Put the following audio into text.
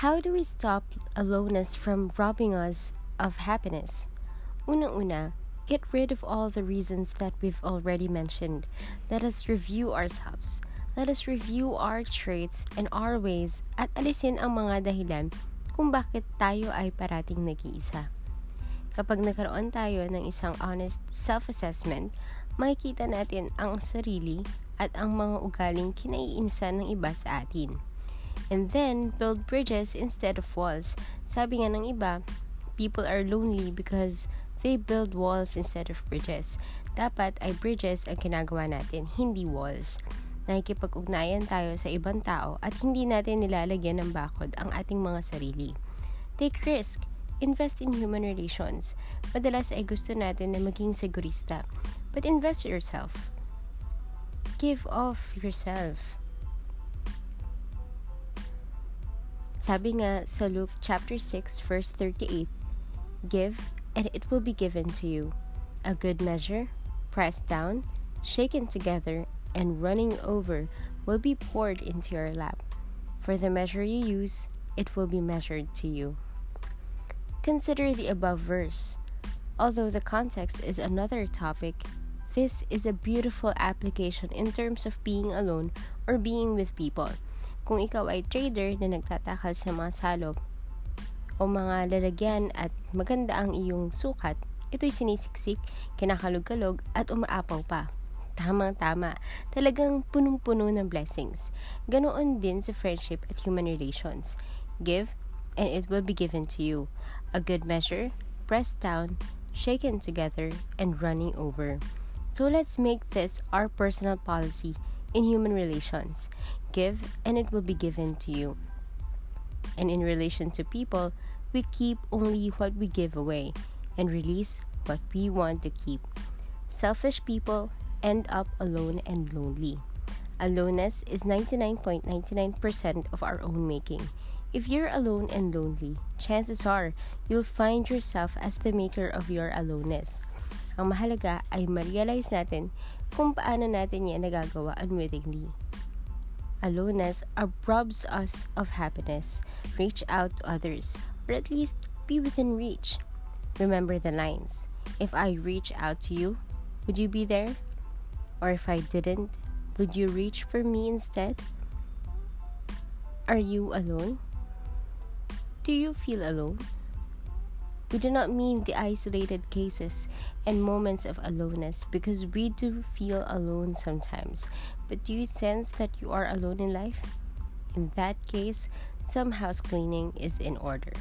How do we stop aloneness from robbing us of happiness? Unang-una, get rid of all the reasons that we've already mentioned. Let us review ourselves. Let us review our traits and our ways at alisin ang mga dahilan kung bakit tayo ay parating nag-iisa. Kapag nagkaroon tayo ng isang honest self-assessment, makikita natin ang sarili at ang mga ugaling kinaiinsan ng iba sa atin. And then, build bridges instead of walls. Sabi nga ng iba, people are lonely because they build walls instead of bridges. Dapat ay bridges ang ginagawa natin, hindi walls nakikipag-ugnayan tayo sa ibang tao at hindi natin nilalagyan ng bakod ang ating mga sarili. Take risk. Invest in human relations. Madalas ay gusto natin na maging segurista. But invest yourself. Give off yourself. Sabi nga sa Luke chapter 6 verse 38, Give and it will be given to you. A good measure, pressed down, shaken together, and running over will be poured into your lap. For the measure you use, it will be measured to you. Consider the above verse. Although the context is another topic, this is a beautiful application in terms of being alone or being with people. Kung ikaw ay trader na nagtatakal sa mga salop o mga lalagyan at maganda ang iyong sukat, ito'y sinisiksik, kinakalog-kalog at umaapaw pa. Tamang-tama. Talagang punong-puno ng blessings. Ganoon din sa friendship at human relations. Give, and it will be given to you. A good measure, pressed down, shaken together, and running over. So let's make this our personal policy in human relations. Give, and it will be given to you. And in relation to people, we keep only what we give away and release what we want to keep. Selfish people end up alone and lonely. Aloneness is 99.99% of our own making. If you're alone and lonely, chances are you'll find yourself as the maker of your aloneness. Ang mahalaga ay ma-realize natin kung paano natin yan nagagawa unwittingly. Aloneness robs us of happiness. Reach out to others, or at least be within reach. Remember the lines. If I reach out to you, would you be there? Or if I didn't, would you reach for me instead? Are you alone? Do you feel alone? We do not mean the isolated cases and moments of aloneness because we do feel alone sometimes. But do you sense that you are alone in life? In that case, some house cleaning is in order.